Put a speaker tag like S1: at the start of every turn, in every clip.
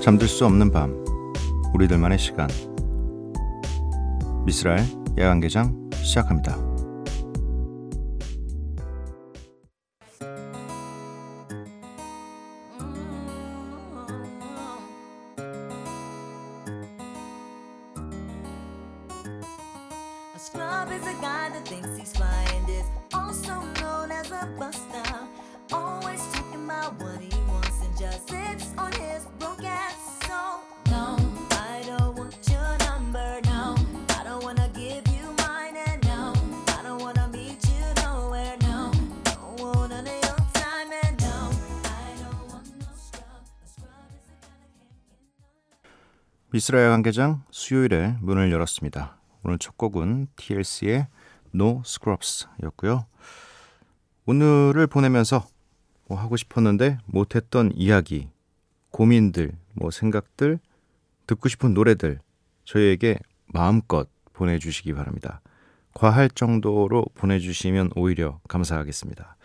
S1: 잠들 수 없는 밤 우리들만의 시간 미스랄 야간개장 시작합니다. 미스라 야간개장 수요일에 문을 열었습니다. 오늘 첫 곡은 TLC의 No Scrubs였고요. 오늘을 보내면서 뭐 하고 싶었는데 못했던 이야기, 고민들, 뭐 생각들, 듣고 싶은 노래들 저희에게 마음껏 보내주시기 바랍니다. 과할 정도로 보내주시면 오히려 감사하겠습니다.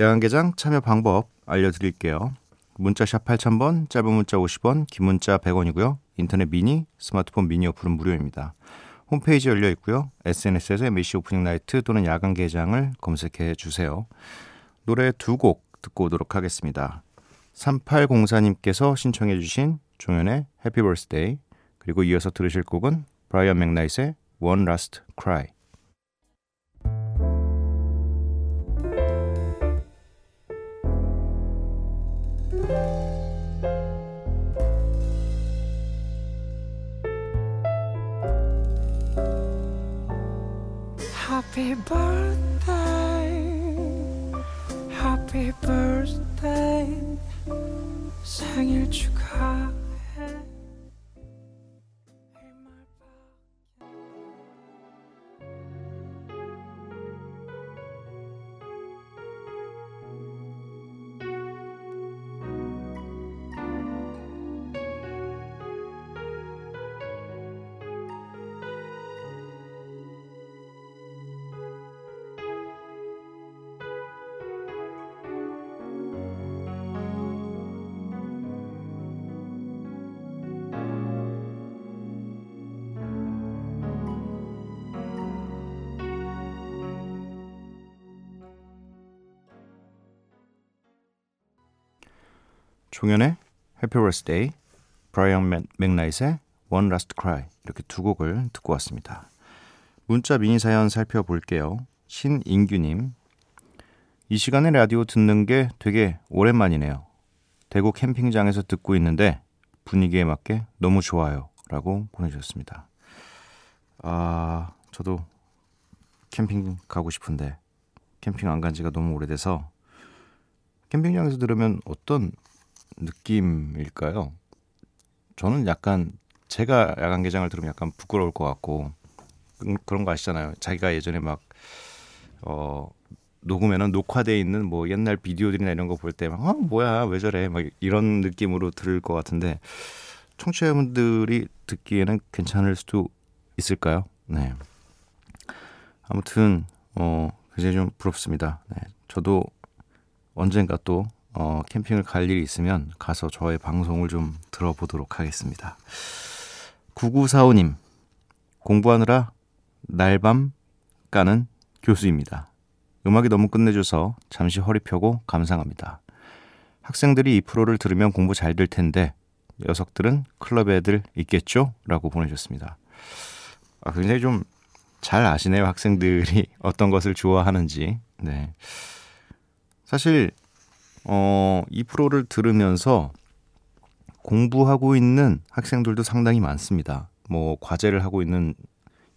S1: 야간개장 참여 방법 알려드릴게요. 문자 샵 8000번, 짧은 문자 50원, 긴 문자 100원이고요. 인터넷 미니, 스마트폰 미니 어플은 무료입니다. 홈페이지 열려 있고요. SNS에서 MBC Opening Night 또는 야간 개장을 검색해 주세요. 노래 두 곡 듣고 오도록 하겠습니다. 3804님께서 신청해 주신 종현의 Happy Birthday 그리고 이어서 들으실 곡은 브라이언 맥나잇의 One Last Cry
S2: Happy birthday, happy birthday, 생일 축하
S1: 종현의 Happy Birthday 브라이언 맥- 맥나잇의 One Last Cry 이렇게 두 곡을 듣고 왔습니다. 문자 미니 사연 살펴볼게요. 신인규님 이 시간에 라디오 듣는 게 되게 오랜만이네요. 대구 캠핑장에서 듣고 있는데 분위기에 맞게 너무 좋아요. 라고 보내주셨습니다. 아, 저도 캠핑 가고 싶은데 캠핑 안 간 지가 너무 오래돼서 캠핑장에서 들으면 어떤 느낌일까요? 저는 약간 제가 야간 개장을 들으면 약간 부끄러울 것 같고 그- 그런 거 아시잖아요. 자기가 예전에 막 어, 녹음에는 녹화돼 있는 뭐 옛날 비디오들이나 이런 거 볼 때 막 어, 뭐야 왜 저래 막 이런 느낌으로 들을 것 같은데 청취자분들이 듣기에는 괜찮을 수도 있을까요? 네. 아무튼 어 굉장히 좀 부럽습니다. 네. 저도 언젠가 또 어, 캠핑을 갈 일이 있으면 가서 저의 방송을 좀 들어보도록 하겠습니다. 9945님, 공부하느라 날밤 까는 교수입니다. 음악이 너무 끝내줘서 잠시 허리 펴고 감상합니다. 학생들이 이 프로를 들으면 공부 잘 될 텐데 녀석들은 클럽 애들 있겠죠? 라고 보내주셨습니다. 아, 굉장히 좀 잘 아시네요. 학생들이 어떤 것을 좋아하는지. 네. 사실 어, 이 프로를 들으면서 공부하고 있는 학생들도 상당히 많습니다. 뭐 과제를 하고 있는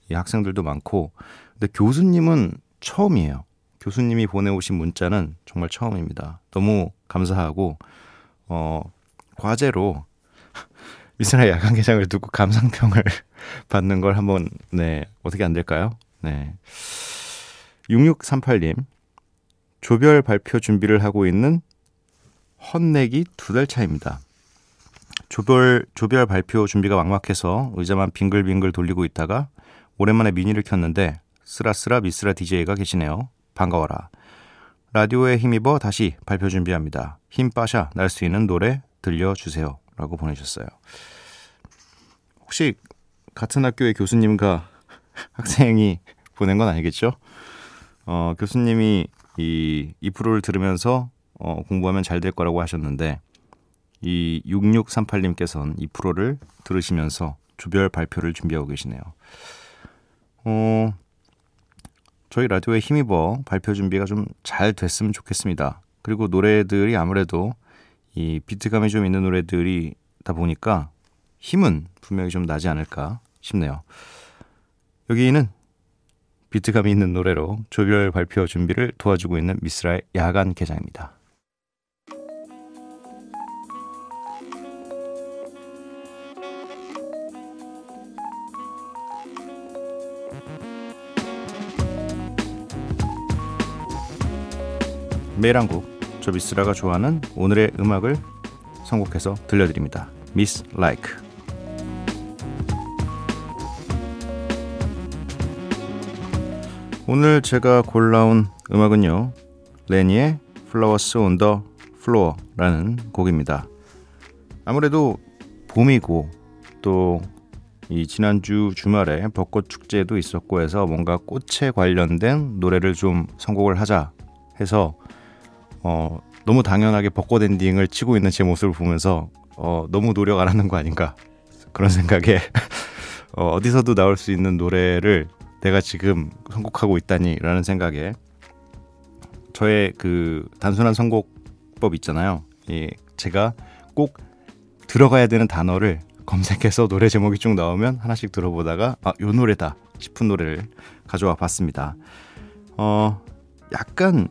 S1: 이 학생들도 많고 근데 교수님은 처음이에요. 교수님이 보내오신 문자는 정말 처음입니다. 너무 감사하고 어 과제로 미스라 야간 개장을 두고 감상평을 받는 걸 한번 네 어떻게 안 될까요? 네 6638님 조별 발표 준비를 하고 있는 헛내기 두 달 차입니다. 조별 조별 발표 준비가 막막해서 의자만 빙글빙글 돌리고 있다가 오랜만에 미니를 켰는데 쓰라쓰라 미스라 DJ가 계시네요. 반가워라. 라디오에 힘입어 다시 발표 준비합니다. 힘 빠샤 날 수 있는 노래 들려주세요. 라고 보내주셨어요. 혹시 같은 학교의 교수님과 학생이 보낸 건 아니겠죠? 어, 교수님이 이, 이 프로를 들으면서 어, 공부하면 잘 될 거라고 하셨는데 이 6638님께서는 이 프로를 들으시면서 조별 발표를 준비하고 계시네요. 어, 저희 라디오에 힘입어 발표 준비가 좀 잘 됐으면 좋겠습니다. 그리고 노래들이 아무래도 이 비트감이 좀 있는 노래들이다 보니까 힘은 분명히 좀 나지 않을까 싶네요. 여기는 비트감이 있는 노래로 조별 발표 준비를 도와주고 있는 미스라의 야간 개장입니다. 매일 한곡 저 미스라가 좋아하는 오늘의 음악을 선곡해서 들려드립니다. 미스 라이크 오늘 제가 골라온 음악은요. 레니의 Flowers on the Floor라는 곡입니다. 아무래도 봄이고 또 이 지난주 주말에 벚꽃 축제도 있었고 해서 뭔가 꽃에 관련된 노래를 좀 선곡을 하자 해서 어 너무 당연하게 벚꽃 엔딩을 치고 있는 제 모습을 보면서 어 너무 노력 안 하는 거 아닌가 그런 생각에 어, 어디서도 나올 수 있는 노래를 내가 지금 선곡하고 있다니라는 생각에 저의 그 단순한 선곡법 있잖아요. 예, 제가 꼭 들어가야 되는 단어를 검색해서 노래 제목이 쭉 나오면 하나씩 들어보다가 아, 요 노래다 싶은 노래를 가져와 봤습니다. 어, 약간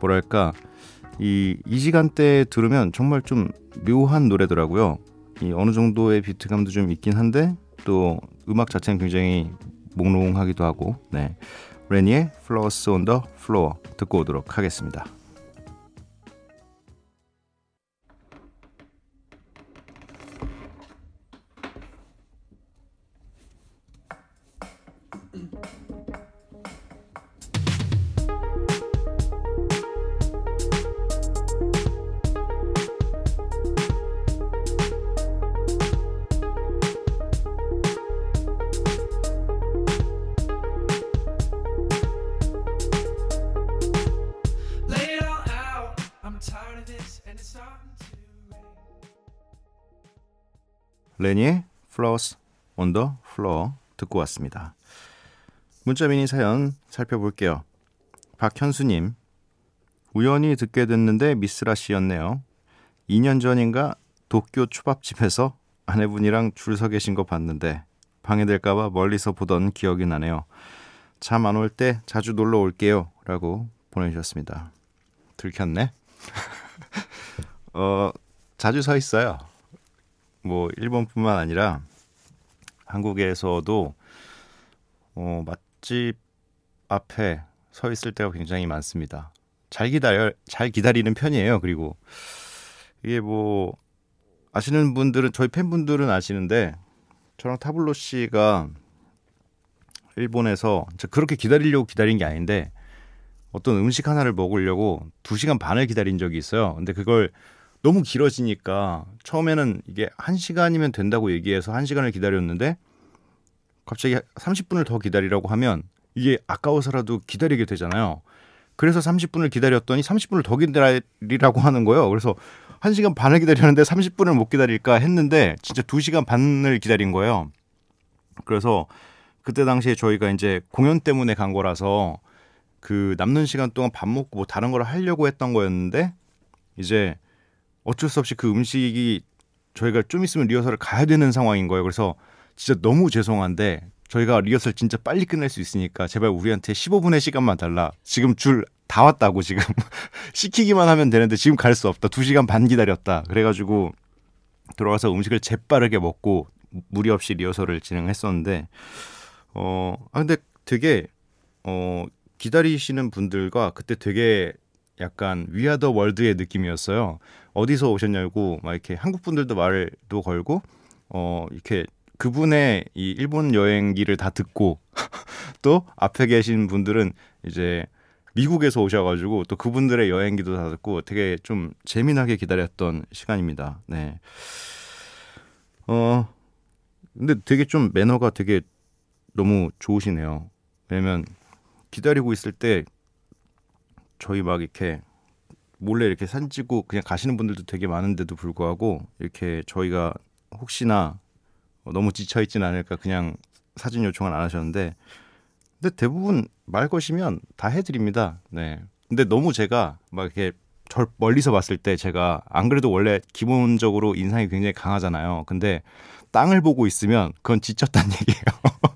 S1: 뭐랄까 이, 이 시간대에 들으면 정말 좀 묘한 노래더라고요. 이 어느 정도의 비트감도 좀 있긴 한데 또 음악 자체는 굉장히 몽롱하기도 하고 네 레니의 Flowers on the Floor 듣고 오도록 하겠습니다. 레니의 Flowers on the Floor 듣고 왔습니다. 문자 미니 사연 살펴볼게요. 박현수님, 우연히 듣게 됐는데 미스라 씨였네요. 2년 전인가 도쿄 초밥집에서 아내분이랑 줄 서 계신 거 봤는데 방해될까봐 멀리서 보던 기억이 나네요. 잠 안 올 때 자주 놀러 올게요. 라고 보내주셨습니다. 들켰네? 어, 자주 서 있어요. 뭐 일본뿐만 아니라 한국에서도 어, 맛집 앞에 서 있을 때가 굉장히 많습니다. 잘 기다려 잘 기다리는 편이에요. 그리고 이게 뭐 아시는 분들은 저희 팬분들은 아시는데 저랑 타블로 씨가 일본에서 저 그렇게 기다리려고 기다린 게 아닌데 어떤 음식 하나를 먹으려고 2시간 반을 기다린 적이 있어요. 근데 그걸 너무 길어지니까 처음에는 이게 1시간이면 된다고 얘기해서 1시간을 기다렸는데 갑자기 30분을 더 기다리라고 하면 이게 아까워서라도 기다리게 되잖아요. 그래서 30분을 기다렸더니 30분을 더 기다리라고 하는 거예요. 그래서 1시간 반을 기다렸는데 30분을 못 기다릴까 했는데 진짜 2시간 반을 기다린 거예요. 그래서 그때 당시에 저희가 이제 공연 때문에 간 거라서 그 남는 시간 동안 밥 먹고 뭐 다른 걸 하려고 했던 거였는데 이제 어쩔 수 없이 그 음식이 저희가 좀 있으면 리허설을 가야 되는 상황인 거예요. 그래서 진짜 너무 죄송한데 저희가 리허설 진짜 빨리 끝낼 수 있으니까 제발 우리한테 15분의 시간만 달라. 지금 줄 다 왔다고 지금 시키기만 하면 되는데 지금 갈 수 없다. 2시간 반 기다렸다. 그래가지고 들어가서 음식을 재빠르게 먹고 무리 없이 리허설을 진행했었는데 어 아 근데 되게 어 기다리시는 분들과 그때 되게 약간 위아더 월드의 느낌이었어요. 어디서 오셨냐고 막 이렇게 한국 분들도 말도 걸고 어 이렇게 그분의 이 일본 여행기를 다 듣고 또 앞에 계신 분들은 이제 미국에서 오셔가지고 또 그분들의 여행기도 다 듣고 되게 좀 재미나게 기다렸던 시간입니다. 네. 어, 근데 되게 좀 매너가 되게 너무 좋으시네요. 왜냐면 기다리고 있을 때 저희 막 이렇게 몰래 이렇게 찍고 그냥 가시는 분들도 되게 많은데도 불구하고 이렇게 저희가 혹시나 너무 지쳐 있진 않을까 그냥 사진 요청을 안 하셨는데 근데 대부분 말 거시면 다 해드립니다. 네. 근데 너무 제가 막 이렇게 절 멀리서 봤을 때 제가 안 그래도 원래 기본적으로 인상이 굉장히 강하잖아요. 근데 땅을 보고 있으면 그건 지쳤다는 얘기예요.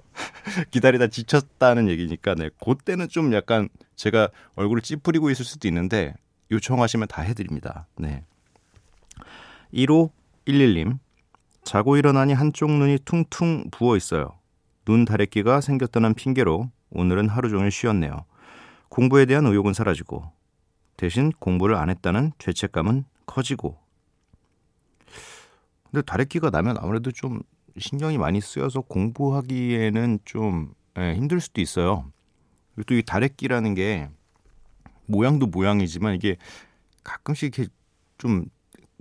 S1: 기다리다 지쳤다는 얘기니까 네. 그때는 좀 약간 제가 얼굴을 찌푸리고 있을 수도 있는데 요청하시면 다 해드립니다. 네. 1511님 자고 일어나니 한쪽 눈이 퉁퉁 부어 있어요. 눈 다래끼가 생겼다는 핑계로 오늘은 하루 종일 쉬었네요. 공부에 대한 의욕은 사라지고 대신 공부를 안 했다는 죄책감은 커지고 근데 다래끼가 나면 아무래도 좀 신경이 많이 쓰여서 공부하기에는 좀 예, 힘들 수도 있어요. 그리고 또 이 다래끼라는 게 모양도 모양이지만 이게 가끔씩 이렇게 좀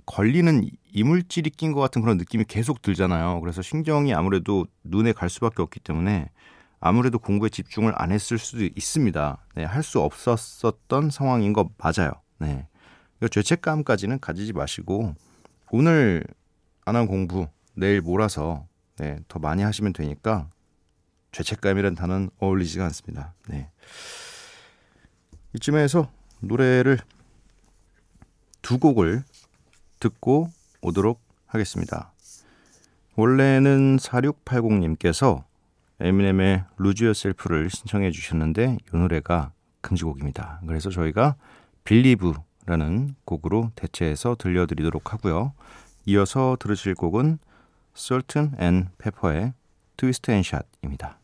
S1: 걸리는 이물질이 낀 것 같은 그런 느낌이 계속 들잖아요. 그래서 신경이 아무래도 눈에 갈 수밖에 없기 때문에 아무래도 공부에 집중을 안 했을 수도 있습니다. 네, 할 수 없었었던 상황인 거 맞아요. 네. 죄책감까지는 가지지 마시고 오늘 안 한 공부 내일 몰아서 네, 더 많이 하시면 되니까 죄책감이란 단어는 어울리지가 않습니다. 네. 이쯤에서 노래를 두 곡을 듣고 오도록 하겠습니다. 원래는 4680님께서 에미넴의 루즈 요셀프를 신청해 주셨는데 이 노래가 금지곡입니다. 그래서 저희가 빌리브라는 곡으로 대체해서 들려드리도록 하고요. 이어서 들으실 곡은 솔튼 앤 페퍼의 트위스트 앤 샷입니다.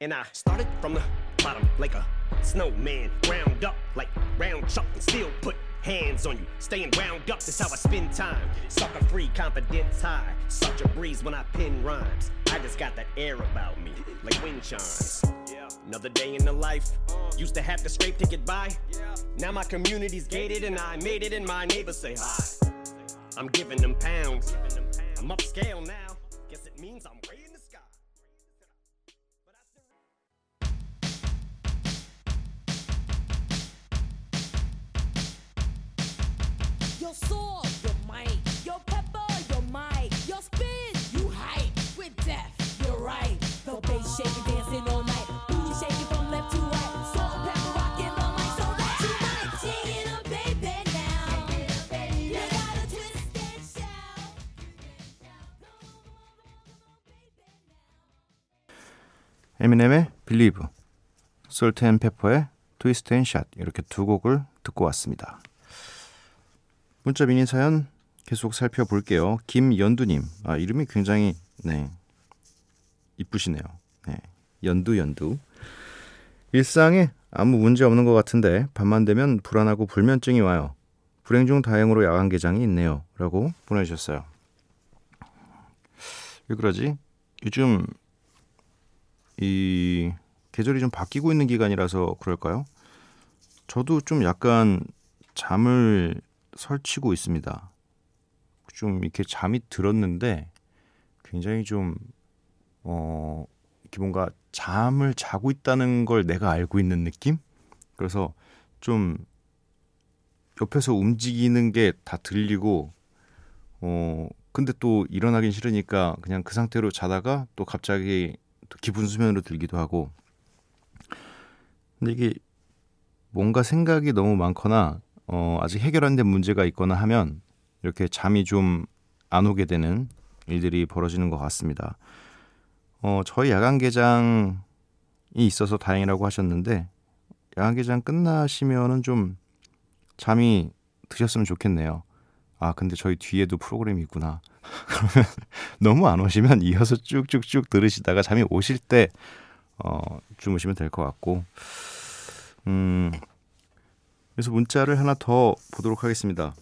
S3: And I started from the bottom like a snowman, ground up like round chuck and still put hands on you. Staying wound up, that's how I spend time. Sucker free, confidence high. Such a breeze when I pen rhymes. I just got that air about me, like wind chimes. Another day in the life. Used to have to scrape to get by. Now my community's gated and I made it and my neighbors say hi. I'm giving them pounds. I'm upscale now. Guess it means I'm way in the sky.
S4: Believe, Salt-N-Pepa의 Twist and Shout
S1: 이렇게 두 곡을 듣고 왔습니다. 문자 미니 사연 계속 살펴볼게요. 김연두님, 아 이름이 굉장히 네 이쁘시네요. 네, 연두 연두. 일상에 아무 문제 없는 것 같은데 밤만 되면 불안하고 불면증이 와요. 불행 중 다행으로 야간 개장이 있네요.라고 보내주셨어요. 왜 그러지? 요즘 이 계절이 좀 바뀌고 있는 기간이라서 그럴까요? 저도 좀 약간 잠을 설치고 있습니다. 좀 이렇게 잠이 들었는데 굉장히 좀 어, 이렇게 뭔가 잠을 자고 있다는 걸 내가 알고 있는 느낌? 그래서 좀 옆에서 움직이는 게 다 들리고 어 근데 또 일어나긴 싫으니까 그냥 그 상태로 자다가 또 갑자기 또 기분 수면으로 들기도 하고 근데 이게 뭔가 생각이 너무 많거나 어 아직 해결 안 된 문제가 있거나 하면 이렇게 잠이 좀 안 오게 되는 일들이 벌어지는 것 같습니다. 어 저희 야간 개장이 있어서 다행이라고 하셨는데 야간 개장 끝나시면은 좀 잠이 드셨으면 좋겠네요. 아, 근데 저희 뒤에도 프로그램이 있구나. 그러면 너무 안 오시면 이어서 쭉쭉쭉 들으시다가 잠이 오실 때 어, 주무시면 될 것 같고. 음. 그래서 문자를 하나 더 보도록 하겠습니다.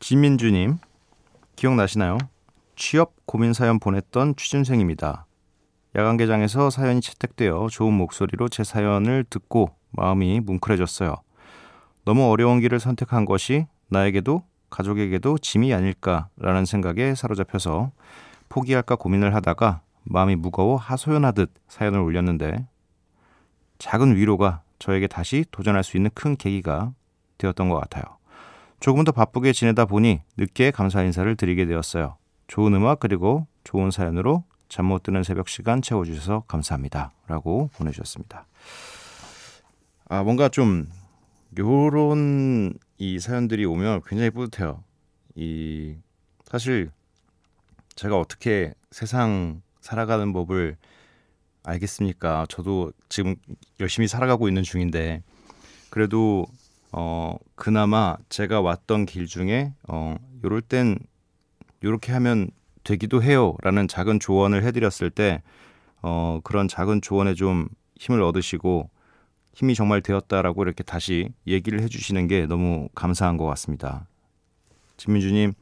S1: 지민주님, 기억나시나요? 취업 고민 사연 보냈던 취준생입니다. 야간 개장에서 사연이 채택되어 좋은 목소리로 제 사연을 듣고 마음이 뭉클해졌어요. 너무 어려운 길을 선택한 것이 나에게도 가족에게도 짐이 아닐까라는 생각에 사로잡혀서 포기할까 고민을 하다가 마음이 무거워 하소연하듯 사연을 올렸는데 작은 위로가 저에게 다시 도전할 수 있는 큰 계기가 되었던 것 같아요. 조금 더 바쁘게 지내다 보니 늦게 감사 인사를 드리게 되었어요. 좋은 음악 그리고 좋은 사연으로 잠 못 드는 새벽 시간 채워주셔서 감사합니다. 라고 보내주셨습니다. 아, 뭔가 좀 요런 이 사연들이 오면 굉장히 뿌듯해요. 이 사실 제가 어떻게 세상 살아가는 법을 알겠습니까? 저도 지금 열심히 살아가고 있는 중인데 그래도 어 그나마 제가 왔던 길 중에 어 요럴 땐 요렇게 하면 되기도 해요라는 작은 조언을 해드렸을 때 어 그런 작은 조언에 좀 힘을 얻으시고 힘이 정말 되었다라고 이렇게 다시 얘기를 해주시는 게 너무 감사한 것 같습니다. 진민주님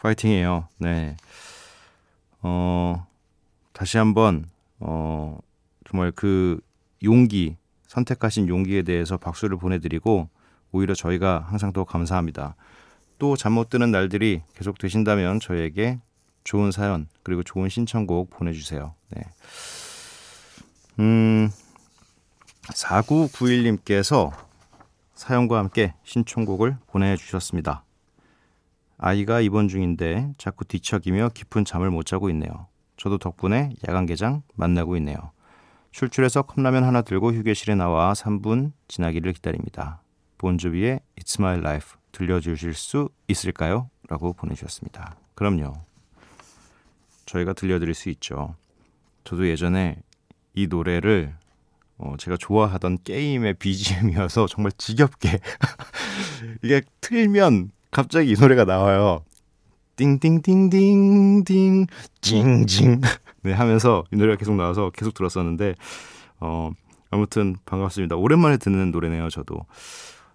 S1: 파이팅이에요. 네. 어 다시 한번 어 정말 그 용기 선택하신 용기에 대해서 박수를 보내드리고 오히려 저희가 항상 더 감사합니다. 또 잠 못 드는 날들이 계속 되신다면 저희에게 좋은 사연 그리고 좋은 신청곡 보내주세요. 네. 음 4991님께서 사연과 함께 신청곡을 보내주셨습니다. 아이가 입원 중인데 자꾸 뒤척이며 깊은 잠을 못 자고 있네요. 저도 덕분에 야간 개장 만나고 있네요. 출출해서 컵라면 하나 들고 휴게실에 나와 3분 지나기를 기다립니다. 본조비의 It's My Life 들려주실 수 있을까요? 라고 보내주셨습니다. 그럼요. 저희가 들려드릴 수 있죠. 저도 예전에 이 노래를 어, 제가 좋아하던 게임의 BGM이어서 정말 지겹게 이게 틀면 갑자기 이 노래가 나와요. 띵띵띵띵띵 징징 네 하면서 이 노래가 계속 나와서 계속 들었었는데 어 아무튼 반갑습니다. 오랜만에 듣는 노래네요, 저도.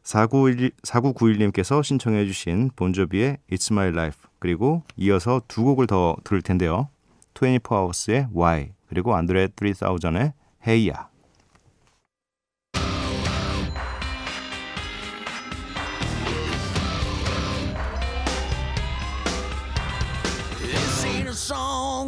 S1: 4991, 4991님께서 신청해 주신 본조비의 It's My Life 그리고 이어서 두 곡을 더 들을 텐데요. 24hours의 Why 그리고 안드레 3000의 Hey야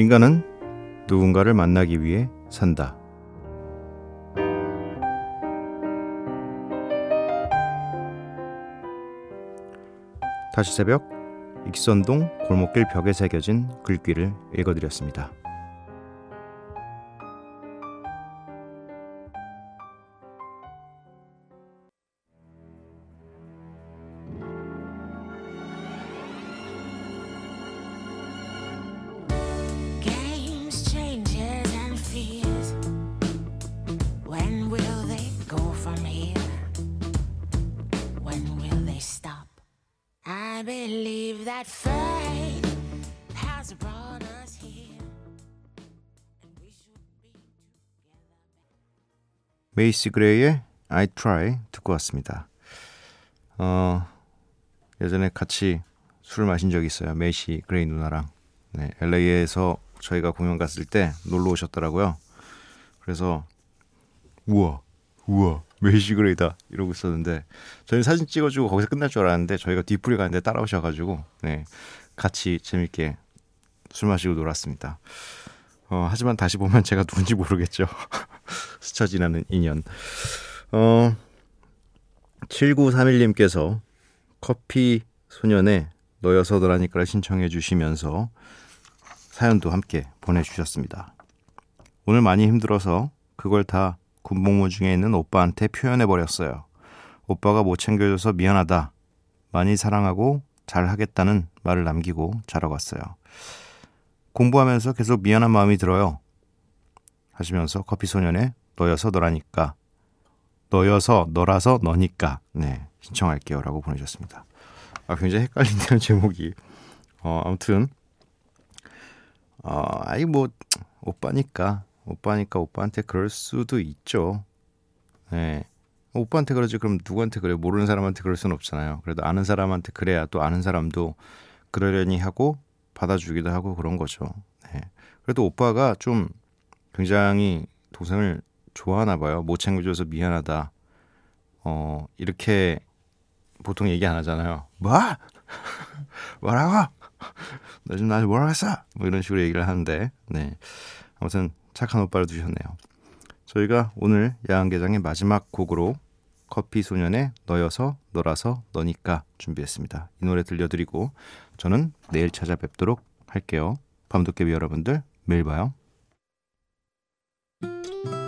S1: 인간은 누군가를 만나기 위해 산다. 다시 새벽 익선동 골목길 벽에 새겨진 글귀를 읽어드렸습니다. 메이시 그레이의 I Try 듣고 왔습니다. 어, 예전에 같이 술 마신 적이 있어요. 메이시 그레이 누나랑. 네, LA에서 저희가 공연 갔을 때 놀러 오셨더라고요. 그래서 우와, 우와, 메이시 그레이다 이러고 있었는데 저희는 사진 찍어주고 거기서 끝날 줄 알았는데 저희가 뒤풀이 가는데 따라오셔가지고 네, 같이 재밌게 술 마시고 놀았습니다. 어, 하지만 다시 보면 제가 누군지 모르겠죠. 스쳐 지나는 인연. 어, 7931님께서 커피 소년의 너여서 너라니까를 신청해 주시면서 사연도 함께 보내주셨습니다. 오늘 많이 힘들어서 그걸 다 군복무 중에 있는 오빠한테 표현해 버렸어요. 오빠가 못 챙겨줘서 미안하다. 많이 사랑하고 잘 하겠다는 말을 남기고 자러 갔어요. 공부하면서 계속 미안한 마음이 들어요. 하시면서 커피 소년의 너여서 너라니까 너여서 너라서 너니까 네 신청할게요라고 보내주셨습니다. 아 굉장히 헷갈리네요 제목이. 어 아무튼 어 아이 뭐 오빠니까 오빠니까 오빠한테 그럴 수도 있죠. 네 오빠한테 그러지 그럼 누구한테 그래 모르는 사람한테 그럴 수는 없잖아요. 그래도 아는 사람한테 그래야 또 아는 사람도 그러려니 하고 받아주기도 하고 그런 거죠. 네. 그래도 오빠가 좀 굉장히 동생을 좋아하나 봐요. 못 챙겨줘서 미안하다. 어, 이렇게 보통 얘기 안 하잖아요. 뭐? 뭐라고? 너 지금 나한테 뭐라고 했어? 뭐 이런 식으로 얘기를 하는데, 네. 아무튼 착한 오빠를 두셨네요. 저희가 오늘 야간개장의 마지막 곡으로 커피 소년의 너여서 너라서 너니까 준비했습니다. 이 노래 들려드리고 저는 내일 찾아뵙도록 할게요. 밤도깨비 여러분들 매일 봐요. Música